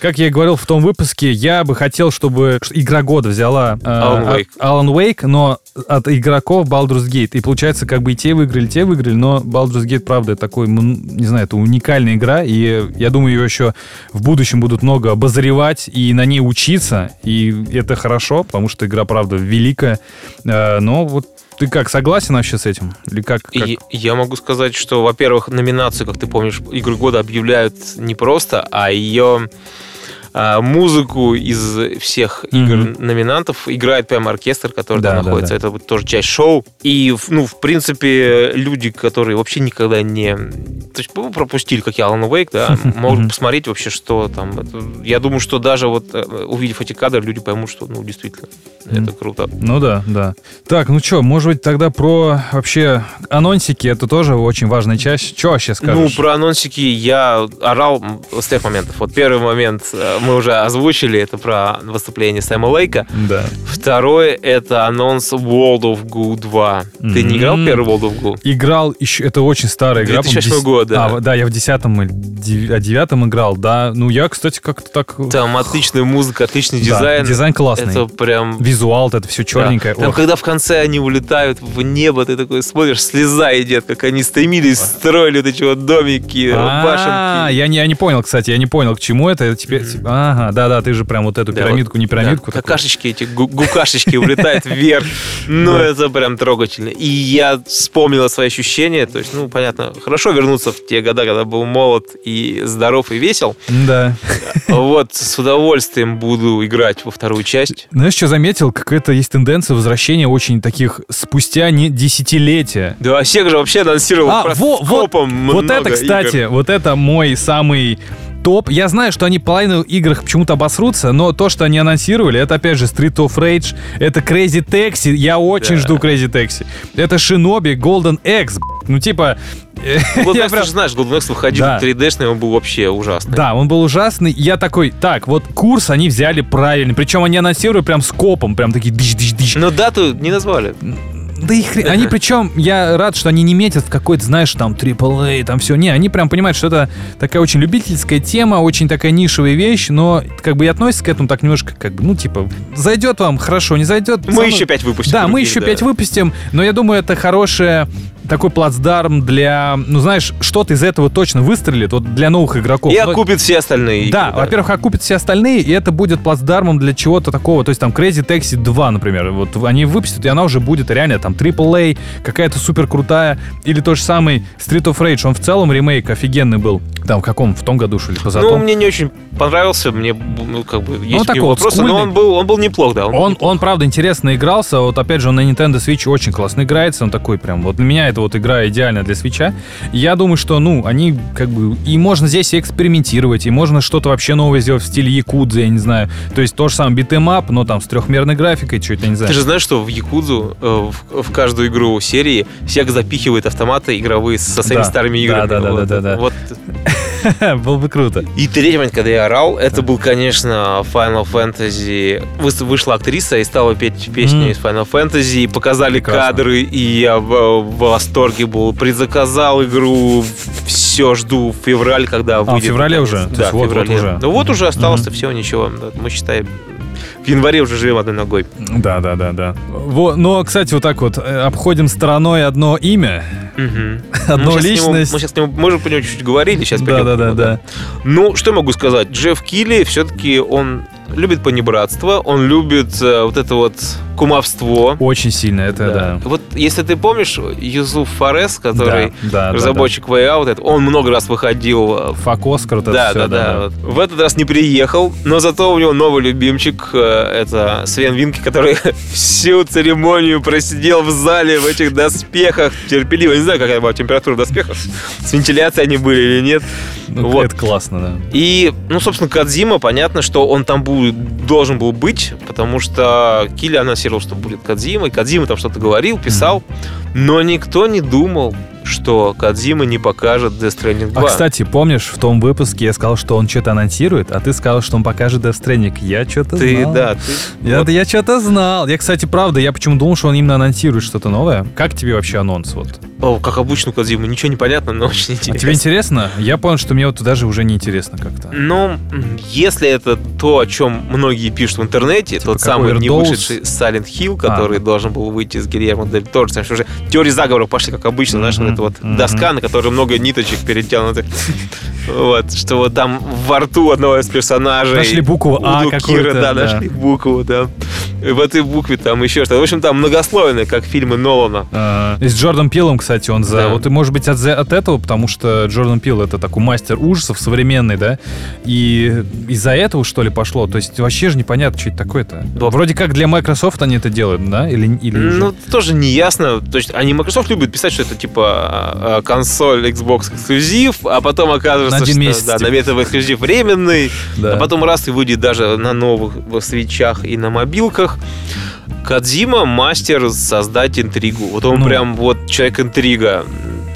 Как я и говорил в том выпуске, я бы хотел, чтобы игра года взяла э, Alan, Wake. Alan Wake, но от игроков Baldur's Gate. И получается, как бы и те выиграли, те выиграли, но Baldur's Gate, правда, такой, не знаю, это уникальная игра, и я думаю, ее еще в будущем будут много обозревать и на ней учиться, и это хорошо, потому что игра, правда, великая. Э, но вот ты как, согласен вообще с этим? Или как, как? И, я могу сказать, что, во-первых, номинацию, как ты помнишь, игры года объявляют не просто, а ее музыку из всех игр номинантов играет прямо оркестр, который да, там находится. Да, да. Это тоже часть шоу. И, ну, в принципе, люди, которые вообще никогда не... То есть ну, пропустили, как я, Alan Wake, да, могут посмотреть вообще, что там. Я думаю, что даже вот э, увидев эти кадры, люди поймут, что, ну, действительно, это круто. Ну да, да. Так, ну что, может быть, тогда про вообще анонсики, это тоже очень важная часть. Что вообще скажешь? Ну, про анонсики я орал с тех моментов. Вот первый момент э, мы уже озвучили, это про выступление Сэма Лейка. Да. Второй это анонс World of Goo 2. Mm-hmm. Ты не играл первый World of Goo? Играл еще, это очень старая игра. 2008 год, да. А, да, я в десятом или девятом играл, да. Ну, я, кстати, как-то так... Там отличная музыка, отличный дизайн. Да, дизайн классный. Это прям... Визуал, это все черненькое. Да. Там, когда в конце они улетают в небо, ты такой смотришь, слеза идет, как они стремились, строили вот эти вот домики, башенки. А, я не, я не понял, кстати, я не понял, к чему это. Теперь, ага, да-да, ты же прям вот эту пирамидку, не пирамидку. Какашечки эти, гукашечки улетают вверх. Ну, это прям трогательно. И я вспомнил свои ощущения. То есть, ну, понятно, хорошо вернуться в те года, когда был молод и здоров и весел. Да. Вот, с удовольствием буду играть во вторую часть. Знаешь, что заметил? Какая-то есть тенденция возвращения очень таких спустя не десятилетия. Да, Sega же вообще анонсировал а, во, вот, вот это, кстати, игр. вот это мой самый топ. Я знаю, что они половину игр почему-то обосрутся, но то, что они анонсировали, это опять же Street of Rage, это Crazy Taxi, я очень да. жду Crazy Taxi. Это Shinobi Golden X, ну типа... Golden X, прям... ты же знаешь, Golden X выходил да. 3D-шный, он был вообще ужасный. Да, он был ужасный. Я такой, так, вот курс они взяли правильный, причем они анонсируют прям скопом, прям такие дыш-дыш-дыш. Но дату не назвали. Да их, они причем, я рад, что они не метят в какой-то, знаешь, там, AAA, там все. Не, они прям понимают, что это такая очень любительская тема, очень такая нишевая вещь, но как бы и относятся к этому так немножко, как бы, ну, типа, зайдет вам, хорошо, не зайдет. Мы еще пять выпустим. Да, мы еще пять да. выпустим, но я думаю, это хорошая такой плацдарм для, ну знаешь, что-то из этого точно выстрелит вот для новых игроков. И окупит все остальные. Да, игры, да. во-первых, окупит все остальные, и это будет плацдармом для чего-то такого. То есть там Crazy Taxi 2, например, вот они выпустят, и она уже будет реально там AAA, какая-то супер крутая, или тот же самый Street of Rage, он в целом ремейк офигенный был. Там в каком? В том году, что ли, Ну, позатом? мне не очень понравился, мне ну, как бы есть такой у него вот вопросы, но он был, он был неплох, да. Он, неплох. он, правда, интересно игрался. Вот, опять же, он на Nintendo Switch очень классно играется. Он такой прям... Вот для меня это вот игра идеальная для Switch а. Я думаю, что, ну, они как бы... И можно здесь и экспериментировать, и можно что-то вообще новое сделать в стиле Якудзы, я не знаю. То есть то же самое beat 'em up, но там с трехмерной графикой, что-то, я не знаю. Ты же знаешь, что в Якудзу э, в, в каждую игру серии Сега запихивает автоматы игровые со своими Да. старыми Да, играми. да, да, вот, да, да, да. вот. Было бы круто. И третий момент, когда я орал, это был, конечно, Final Fantasy. Вышла актриса и стала петь песню из Final Fantasy. И показали кадры, и я в, в восторге был. Предзаказал игру. Все жду в февраль, когда выйдет. А, феврале наконец. уже? Да, в феврале. уже. Ну вот уже осталось-то Мгм. все, ничего. Мы считаем, в январе уже живем одной ногой. Да, да, да, да. Во, но, кстати, вот так вот э, обходим стороной одно имя, Мгм. одну мы к нему- личность. мы сейчас к нему, мы же про него чуть-чуть говорили, сейчас Да, да, да, да. Ну, что могу сказать? Джефф Килли все-таки он любит понебратство, он любит э, вот это вот кумовство. Очень сильно, это да. Вот если ты помнишь, Юзуф Фарес, который Да, да, да, разработчик Way Out, он много раз выходил э, да. Фак Оскар, это да, всё, да, да, Вот. В этот раз не приехал, но зато у него новый любимчик, э, это Свен Винки, который всю церемонию просидел в зале в этих доспехах терпеливо. Не знаю, какая была температура в доспехах, с вентиляцией они были или нет. Ну, Вот. Это классно, да. И, ну, собственно, Кадзима, понятно, что он там будет, должен был быть, потому что Килли анонсировал, что будет Кадзима, и Кадзима там что-то говорил, писал, но никто не думал, что Кадзима не покажет Death Stranding 2. А, кстати, помнишь, в том выпуске я сказал, что он что-то анонсирует, а ты сказал, что он покажет Death Stranding. Я что-то ты, знал. да, ты... Я, вот. я что-то знал. Я, кстати, правда, я почему думал, что он именно анонсирует что-то новое. Как тебе вообще анонс? Вот? О, как обычно у Кадзимы, ничего не понятно, но очень А интересно. тебе интересно? Я понял, что мне вот даже уже не интересно как-то. Ну, если это то, о чем многие пишут в интернете, Типа тот самый не Overdose? вышедший Silent Hill, который А. должен был выйти с Гильермо Дель что уже теории заговора пошли, как обычно, знаешь, вот эта вот доска, на которой много ниточек перетянутых. Вот, что вот там во рту одного из персонажей... Нашли букву А какую-то, да. нашли букву, да. В этой букве там еще что-то. В общем, там многослойно, как фильмы Нолана. А, И с Джордан Пилом, кстати, он за... Да. Вот и может быть от, от этого, потому что Джордан Пил это такой мастер ужасов современный, да? И из-за этого, что ли, пошло? То есть вообще же непонятно, что это такое-то. Да. Вроде как для Microsoft они это делают, да? Или, или уже? Ну, тоже не ясно. То есть они Microsoft любят писать, что это типа а, а, консоль Xbox эксклюзив, а потом оказывается, На один что месяц, да, типа. на это эксклюзив временный, Да. а потом раз и выйдет даже на новых свечах и на мобилках. Кадзима мастер создать интригу. Вот он Ну. прям вот человек интрига.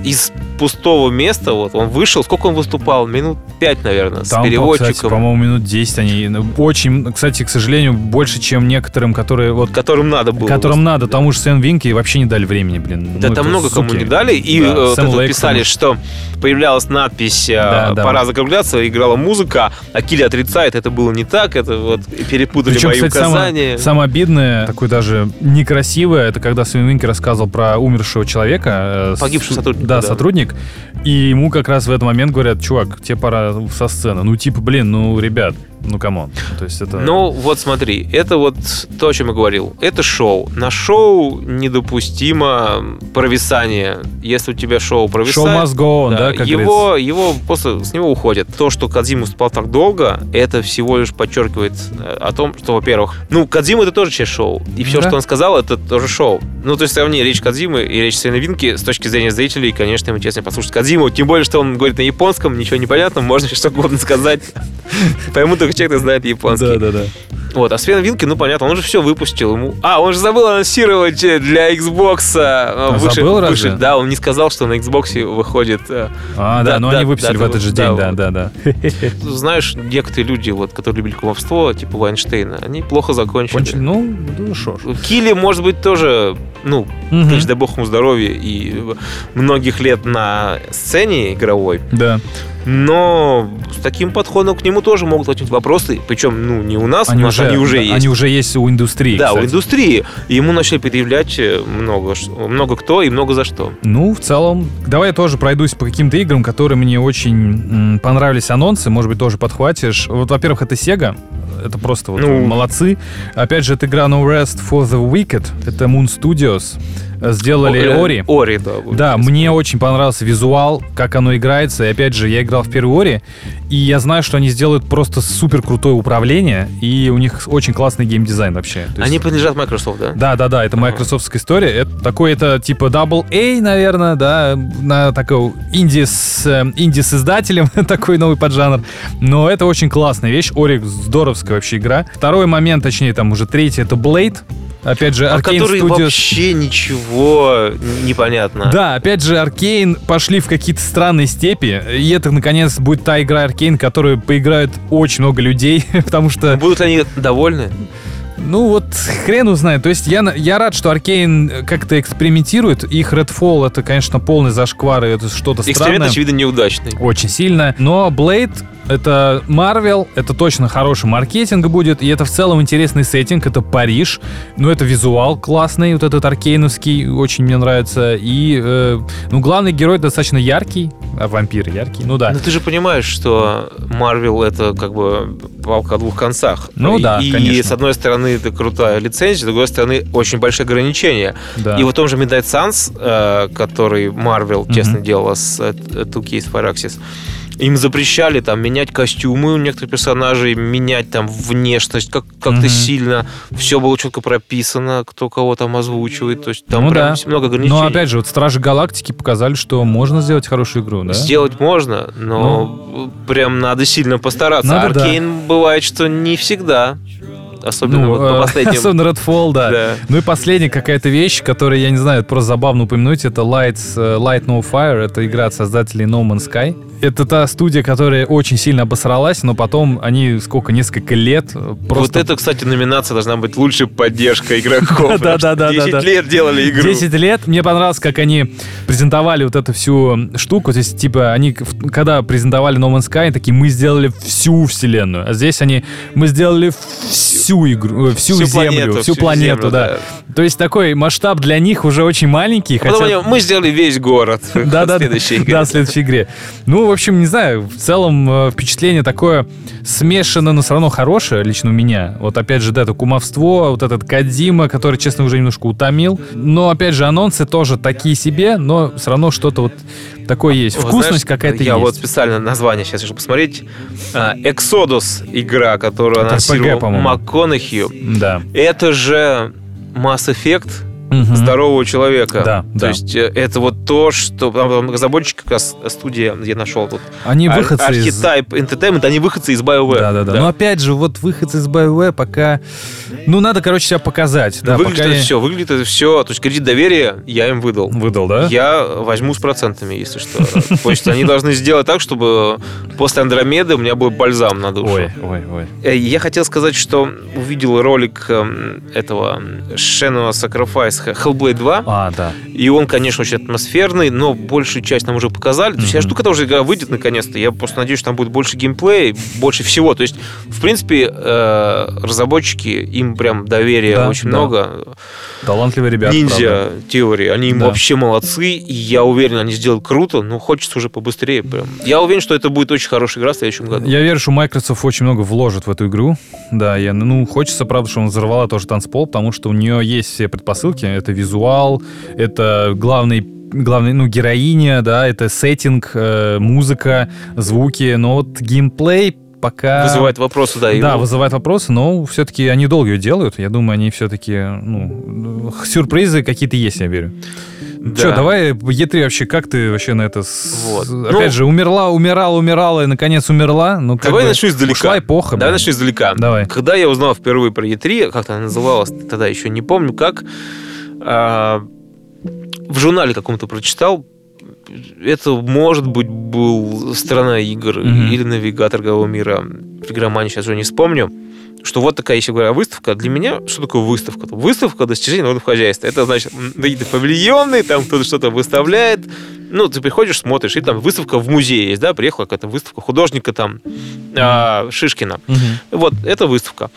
Из пустого места, вот он вышел, сколько он выступал? Минут пять, наверное, с Там, переводчиком. кстати, по-моему, минут 10 они ну, очень, кстати, к сожалению, больше, чем некоторым, которые вот которым надо было. которым надо, тому же Сэм Винки вообще не дали времени, блин. Да, Ну, там много кому суки. не дали. И Да, э, вот Сэм это вот Лейк, писали, потому что появлялась надпись э, Да, да. «Пора закругляться», играла музыка, а Килли отрицает, это было не так, это вот перепутали Причем, мои кстати, самое, указания. самое обидное, такое даже некрасивое, это когда Свен Винке рассказывал про умершего человека. э, Погибшего сотрудника, Да, да. Сотрудник. И ему как раз в этот момент говорят, чувак, тебе пора со сцены. Ну, типа, блин, ну, ребят, ну, come on. То есть это... Ну, вот смотри, это вот то, о чем я говорил. Это шоу. На шоу недопустимо провисание. Если у тебя шоу провисает... Show must go on, да, как говорится. его, его просто с него уходят. То, что Кодзима спал так долго, это всего лишь подчеркивает э, о том, что, во-первых, ну, Кадзима это тоже часть шоу. И все, Да. что он сказал, это тоже шоу. Ну, то есть сравни речь Кадзимы и речь Сены Винки с точки зрения зрителей, конечно, ему честно послушать Кадзиму. Тем более, что он говорит на японском, ничего не понятно, можно что угодно сказать. Пойму только человек, знает японский. Да, да, да. Вот, а Свен Винки, ну понятно, он же все выпустил. Ему... А, он же забыл анонсировать э, для Xbox. э, А, вышед- забыл разве? вышед- Да, он не сказал, что на Xbox выходит. э, А, да, Да, но да, они выпустили да, в этот же да, день, да, да, да. Знаешь, некоторые люди, вот, которые любили кумовство, типа Вайнштейна, они плохо закончили. Кончили, ну, ну, шо ж. Килли, может быть, тоже, ну, Мгм. конечно, дай бог ему здоровья и многих лет на сцене игровой, Да. Но с таким подходом к нему тоже могут возникнуть вопросы, причем, ну, не у нас, Они у нас уже, они уже да, есть. Они уже есть у индустрии, Да, у кстати. индустрии. И ему начали предъявлять э, много, много кто и много за что. Ну, в целом, давай я тоже пройдусь по каким-то играм, которые мне очень понравились анонсы, может быть, тоже подхватишь. Вот, во-первых, это Sega, это просто вот Ну. молодцы. Опять же, это игра No Rest for the Wicked, это Moon Studios. Сделали Ори. Ори, да. Да, мне очень понравился визуал, как оно играется. И опять же, я играл в первую Ори, и я знаю, что они сделают просто супер крутое управление, и у них очень классный геймдизайн вообще. То есть- Они принадлежат Microsoft, да? Да, да, да, это майкрософтская история. Это такой, это типа Double A, наверное, да, на такой инди с, э, инди с издателем, такой новый поджанр. Но это очень классная вещь. Орик здоровская вообще игра. Второй момент, точнее, там уже третий, это Blade. Опять же, Arcane которой Studios. вообще ничего непонятно. Да, опять же, Аркейн пошли в какие-то странные степи, и это, наконец, будет та игра Аркейн, которую поиграют очень много людей, потому что, Будут они довольны? Ну вот, хрен узнает. То есть я, я рад, что Аркейн как-то экспериментирует. Их Redfall это, конечно, полный зашквар, и это что-то Эксперимент, странное. очевидно, неудачный. Очень сильно. Но Blade это Marvel, это точно хороший маркетинг будет, и это в целом интересный сеттинг, это Париж, но это визуал классный, вот этот аркейновский, очень мне нравится, и, э, ну, главный герой достаточно яркий, а вампир яркий, ну да. Но ты же понимаешь, что Marvel это как бы палка о двух концах. Ну и, да, И конечно. с одной стороны это крутая лицензия, с другой стороны очень большие ограничения. да. И вот в том же Midnight Suns, э, который Marvel, честно Мгм. делала с э, 2K, с Firaxis, им запрещали там менять костюмы у некоторых персонажей, менять там внешность как- как-то Мгм. сильно. Все было четко прописано, кто кого там озвучивает. То есть там Ну прям да. много ограничений. Но опять же, вот Стражи Галактики показали, что можно сделать хорошую игру, да? Сделать можно, но прям надо сильно постараться. Надо, да. Аркейн бывает, что не всегда. Особенно Ну, вот на э, последнем. Особенно Redfall, да. Да. Ну и последняя какая-то вещь, которая, я не знаю, это просто забавно упомянуть, это Lights, э, Light No Fire, это игра от создателей No Man's Sky. Это та студия, которая очень сильно обосралась, но потом они сколько, несколько лет просто... Вот это, кстати, номинация должна быть лучшая поддержка игроков. Да, да, да, да, 10 да. лет делали игру. 10 лет. Мне понравилось, как они презентовали вот эту всю штуку. То есть, типа, они, когда презентовали No Man's Sky, такие, мы сделали всю вселенную. А здесь они, мы сделали всю игру, э, всю, Всю землю, планету, всю всю планету, землю, да. То есть, такой масштаб для них уже очень маленький. Потом хотя- мы сделали весь город в да, да, следующей игре. да, в следующей игре. Ну, в общем, не знаю, в целом э, впечатление такое смешанное, но все равно хорошее лично у меня. Вот опять же, да, это кумовство, вот этот Кадима, который, честно, уже немножко утомил. Но, опять же, анонсы тоже такие себе, но все равно что-то вот такое есть. Вкусность какая-то Я есть. вот специально название сейчас решил посмотреть. А, Exodus игра, которую анонсировал по-моему. МакКонахью. Да. Это же Mass Effect Мгм. здорового человека. Да, То да. есть э, это вот то, что... Там, разработчики, как раз студия, я нашел тут. Они Ар- выходцы из... Entertainment, они выходцы из BioWare. Да, да, да. Но опять же, вот выходцы из BioWare пока... Ну, надо, короче, себя показать. Да, выглядит пока это я- все, выглядит это все. То есть кредит доверия я им выдал. Выдал, да? Я возьму с процентами, если что. То есть они должны сделать так, чтобы после Андромеды у меня был бальзам на душу. Ой, ой, ой. Э, Я хотел сказать, что увидел ролик эм, этого Shadow Sacrifice Hellblade 2, А, да. и он, конечно, очень атмосферный, но большую часть нам уже показали. То есть я жду, когда уже игра выйдет наконец-то. Я просто надеюсь, что там будет больше геймплея, больше всего. То есть, в принципе, э, разработчики, им прям доверия Да, очень да. много. Талантливые ребята. Ниндзя теории, они Да. вообще молодцы, и я уверен, они сделают круто, но хочется уже побыстрее прям. Я уверен, что это будет очень хорошая игра в следующем году. Я верю, что Microsoft очень много вложит в эту игру. Да, я, ну, хочется, правда, что он взорвала тоже танцпол, потому что у нее есть все предпосылки. Это визуал, это главный главный, ну, героиня, да, это сеттинг, э, музыка, звуки, но вот геймплей пока... Вызывает вопросы, да, Да, его- вызывает вопросы, но все-таки они долго ее делают. Я думаю, они все-таки, ну, сюрпризы какие-то есть, я верю. Да. Че, давай Е3 вообще, как ты вообще на это... Вот. Опять Ну- же, умерла, умирала, умирала и, наконец, умерла. Ну, Давай бы начну издалека. Ушла эпоха. Давай блин. начну издалека. Давай. Когда я узнал впервые про E3, как она называлась, тогда еще не помню, как в журнале каком-то прочитал, это, может быть, был «Страна игр» Мгм. или «Навигатор игрового мира». В игромане сейчас уже не вспомню. Что вот такая, если говоря, выставка. Для меня что такое выставка? Выставка достижений народного хозяйства. Это значит, какие-то павильоны, там кто-то что-то выставляет. Ну, ты приходишь, смотришь, и там выставка в музее есть, да, приехала какая-то выставка художника там а, Шишкина. Вот, это выставка.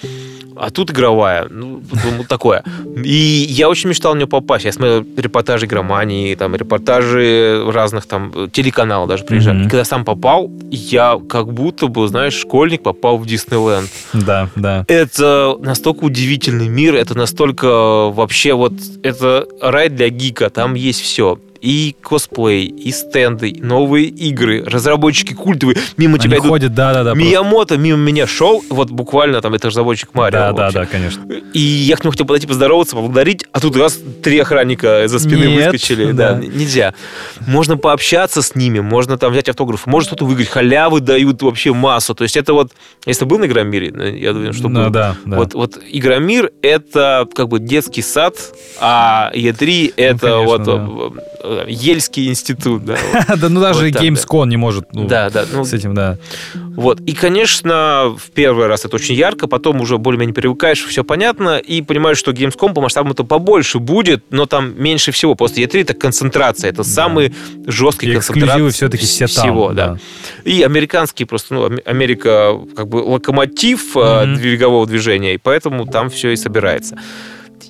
А тут игровая. Ну, такое. И я очень мечтал на нее попасть. Я смотрел репортажи игромании, там, репортажи разных там телеканалов даже приезжали. И когда сам попал, я как будто бы, знаешь, школьник попал в Диснейленд. Да, да. Это настолько удивительный мир, это настолько вообще вот, это рай для гика, там есть все и косплей, и стенды, и новые игры, разработчики культовые, мимо Они тебя идут. ходят, да-да-да. просто. Миямото мимо меня шел, вот буквально там это разработчик Марио. Да, да, вообще. да, конечно. И я к нему хотел подойти поздороваться, поблагодарить, а тут раз три охранника за спины Нет, выскочили. Да. да. нельзя. Можно пообщаться с ними, можно там взять автограф, может что-то выиграть. Халявы дают вообще массу. То есть это вот, если был на Игромире, э, я думаю, что Ну, был. да, да. Вот, вот Игромир — это как бы детский сад, а Е3 — это конечно, вот да. Э, Ельский институт. Да. Да, ну даже Gamescom не может ну. Ну, с этим, да. вот. И, конечно, в первый раз это очень ярко, потом уже более-менее привыкаешь, все понятно, и понимаешь, что Gamescom по масштабам это побольше будет, но там меньше всего. Просто E3 это концентрация, это самый жесткий концентрат эксклюзивы все-таки все всего, да. И американский просто, ну, Ам- Америка как бы локомотив э, двигового движения, и поэтому там все и собирается.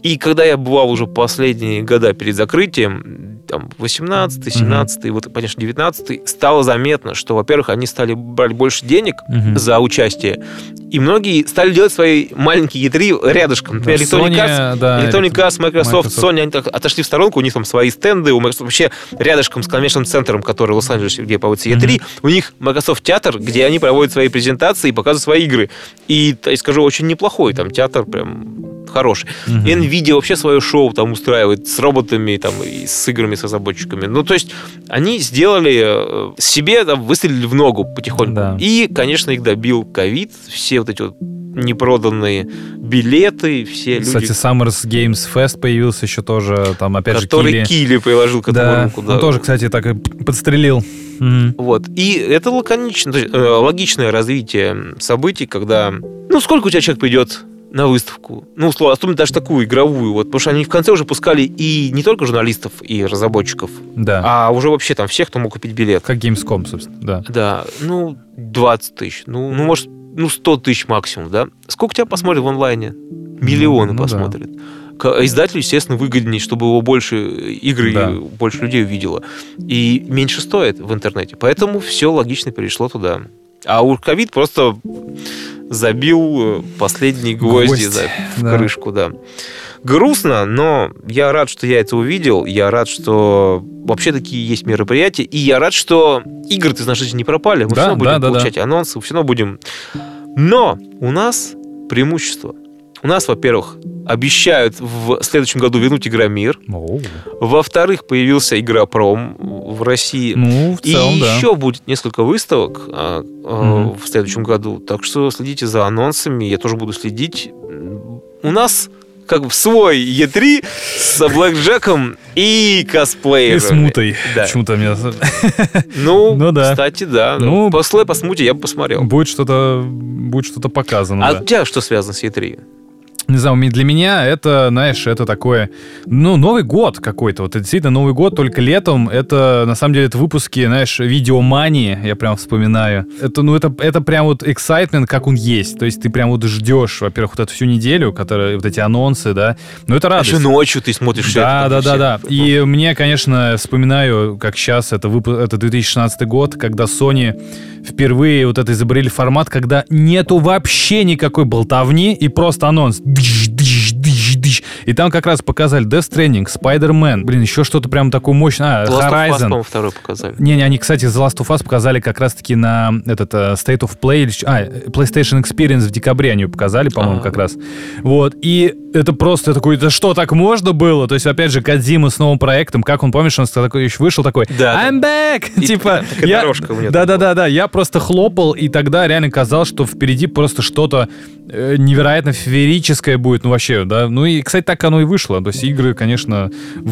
И когда я бывал уже последние года перед закрытием, там, 18 17 и вот, конечно, 19 стало заметно, что, во-первых, они стали брать больше денег Мгм. за участие, и многие стали делать свои маленькие E3 рядышком. Например, Да, Electronic Sony, Arts, да, Electronic Arts, Microsoft, Microsoft. Sony, они так отошли в сторонку, у них там свои стенды, у Microsoft вообще рядышком с конвеншн центром, который в Лос-Анджелесе, где проводится E3, у них Microsoft театр, где они проводят свои презентации и показывают свои игры. И, я скажу, очень неплохой, там театр прям хороший. Мгм. Nvidia вообще свое шоу там устраивает с роботами там, и с играми, разработчиками. Ну, то есть они сделали э, себе, там, выстрелили в ногу потихоньку. Да. И, конечно, их добил ковид, все вот эти вот непроданные билеты, все Кстати, люди, Summers Games Fest появился еще тоже, там опять который же Килли приложил к этому Да, руку. он тоже, кстати, так и подстрелил. Мгм. Вот. И это лаконично, то есть, э, логичное развитие событий, когда... Ну, сколько у тебя человек придет на выставку? Ну, условно, особенно даже такую игровую. Вот, потому что они в конце уже пускали и не только журналистов и разработчиков, Да. а уже вообще там всех, кто мог купить билет. Как Gamescom, собственно, да. Да, ну, 20 тысяч. Ну, ну, может, ну, 100 тысяч максимум, да? Сколько тебя посмотрят в онлайне? Миллионы Ну, ну да. посмотрят. К- Издателю, естественно, выгоднее, чтобы его больше игры, Да. больше людей увидело. И меньше стоит в интернете. Поэтому все логично перешло туда. А у ковид просто забил э, последние гвозди Гвоздь, в да. крышку, да. Грустно, но я рад, что я это увидел. Я рад, что вообще такие есть мероприятия. И я рад, что игры-то из нашей жизни не пропали. Мы Да, все равно будем да, да, да. получать анонсы, все равно будем. Но у нас преимущество. У нас, во-первых, обещают в следующем году вернуть Игромир. Оу. Во-вторых, появился Игропром в России. Ну, в И целом, да. еще будет несколько выставок а, Мгм. в следующем году. Так что следите за анонсами. Я тоже буду следить. У нас как бы свой Е3 с Блэкджеком и косплеерами. И с мутой. Да. Почему-то мне... Ну, Ну да. кстати, да. Ну, Ну, после по смуте я бы посмотрел. Будет что-то будет что-то показано, а да. у тебя что связано с Е3? Не знаю, для меня это, знаешь, это такое, ну, Новый год какой-то. Вот это действительно Новый год, только летом. Это, на самом деле, это выпуски, знаешь, видеомании, я прям вспоминаю. Это, ну, это, это прям вот excitement, как он есть. То есть ты прям вот ждешь, во-первых, вот эту всю неделю, которые, вот эти анонсы, да. Ну, это радость. еще ночью ты смотришь Да, это, да, да, все. да. И мне, конечно, вспоминаю, как сейчас это, выпу- это 2016 год, когда Sony впервые вот это изобрели формат, когда нету вообще никакой болтовни и просто анонс. И там как раз показали Death Stranding, Spider-Man, блин, еще что-то прям такое мощное. А, Last of Us, Horizon. второй показали. Не-не, они, кстати, The Last of Us показали как раз-таки на этот э, State of Play, а, PlayStation Experience в декабре они показали, по-моему, А. как раз. Вот, и это просто такой, это что, так можно было? То есть, опять же, Кадзима с новым проектом, как он, помнишь, он такой еще вышел такой, Да, I'm back! И типа, я... дорожка у него там Да-да-да, я просто хлопал, и тогда реально казалось, что впереди просто что-то э, невероятно феерическое будет, ну вообще, да. Ну и, кстати, так оно и вышло. То есть игры, конечно,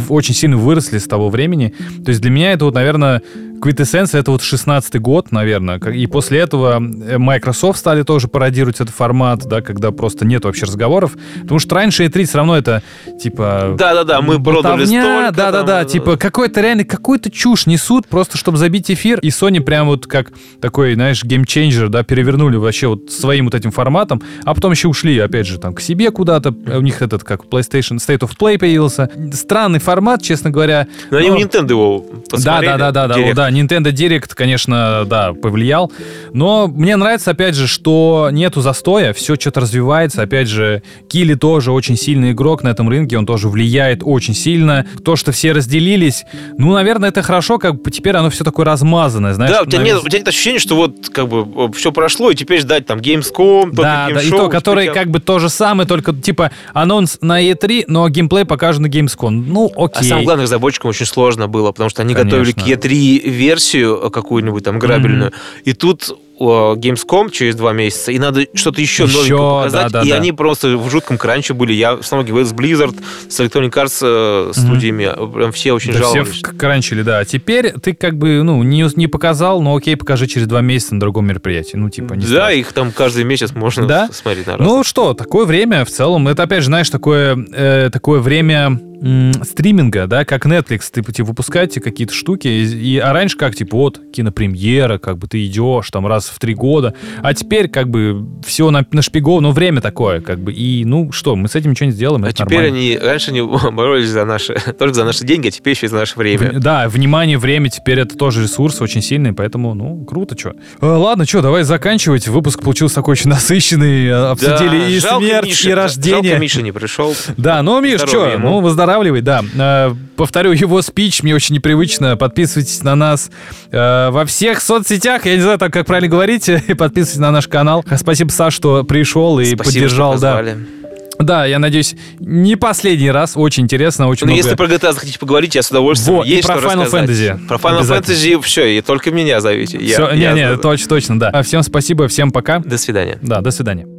очень сильно выросли с того времени. То есть для меня это вот, наверное, Quintessence это вот 16 год, наверное. И после этого э, Microsoft стали тоже пародировать этот формат, да, когда просто нет вообще разговоров. Потому что раньше E3 все равно это типа... Да-да-да, мы продали столько. Да-да-да, типа какой-то реально какую-то чушь несут, просто чтобы забить эфир. И Sony прям вот как такой, знаешь, game changer, да, перевернули вообще вот своим вот этим форматом, а потом еще ушли, опять же, там, к себе куда-то. У них этот, как PlayStation State of Play появился. Странный формат, честно говоря. Но они у Nintendo его посмотрели. Да-да-да, да, да, Nintendo Direct, конечно, да, повлиял. Но мне нравится, опять же, что нету застоя, все что-то развивается. Опять же, Килли тоже очень сильный игрок на этом рынке, он тоже влияет очень сильно. То, что все разделились, ну, наверное, это хорошо, как бы теперь оно все такое размазанное, знаешь. Да, у тебя, нет, у тебя нет ощущения, что вот как бы все прошло, и теперь ждать там Gamescom, да, да, и то, который как бы то же самое, только типа анонс на E3, но геймплей покажут на Gamescom. Ну, окей. А самым главным разработчикам очень сложно было, потому что они Конечно. готовили к E3 версию какую-нибудь там грабельную, mm-hmm. и тут Gamescom через два месяца, и надо что-то еще, еще новенькое показать. Да, да, и да. они просто в жутком кранче были. Я снова говорю, с Blizzard, с Electronic Arts э, студиями, mm-hmm. прям все очень да, жаловались. Все кранчили, да. Теперь ты как бы, ну, не, не показал, но окей, покажи через два месяца на другом мероприятии. Ну, типа, не Да, страшно. их там каждый месяц можно да? смотреть на раз. Ну что, такое время в целом, это опять же, знаешь, такое, э, такое время стриминга, да, как Netflix, ты типа, выпускаете какие-то штуки, и, и, а раньше как, типа, вот, кинопремьера, как бы ты идешь там раз в три года, а теперь как бы все на, нашпиговано, но время такое, как бы, и, ну, что, мы с этим ничего не сделаем, А теперь нормально. они, раньше они боролись за наши, только за наши деньги, а теперь еще и за наше время. В, да, внимание, время, теперь это тоже ресурс очень сильный, поэтому, ну, круто, что. А, ладно, что, давай заканчивать, выпуск получился такой очень насыщенный, обсудили да, и смерть, Миша, и рождение. Жалко Миша не пришел. Да, ну, Миш, что, ну, выздоравливай, да. Э, повторю его спич, мне очень непривычно. Подписывайтесь на нас э, во всех соцсетях. Я не знаю, так как правильно говорить. Подписывайтесь на наш канал. Спасибо, Саш, что пришел и Спасибо, поддержал. Что да. Да, я надеюсь, не последний раз. Очень интересно, очень Ну, много... если про GTA захотите поговорить, я с удовольствием. Во, Есть про Final рассказать. Fantasy. Про Final Fantasy все, и только меня зовите. Все, я, не, я... не, точно, точно, да. Всем спасибо, всем пока. До свидания. Да, до свидания.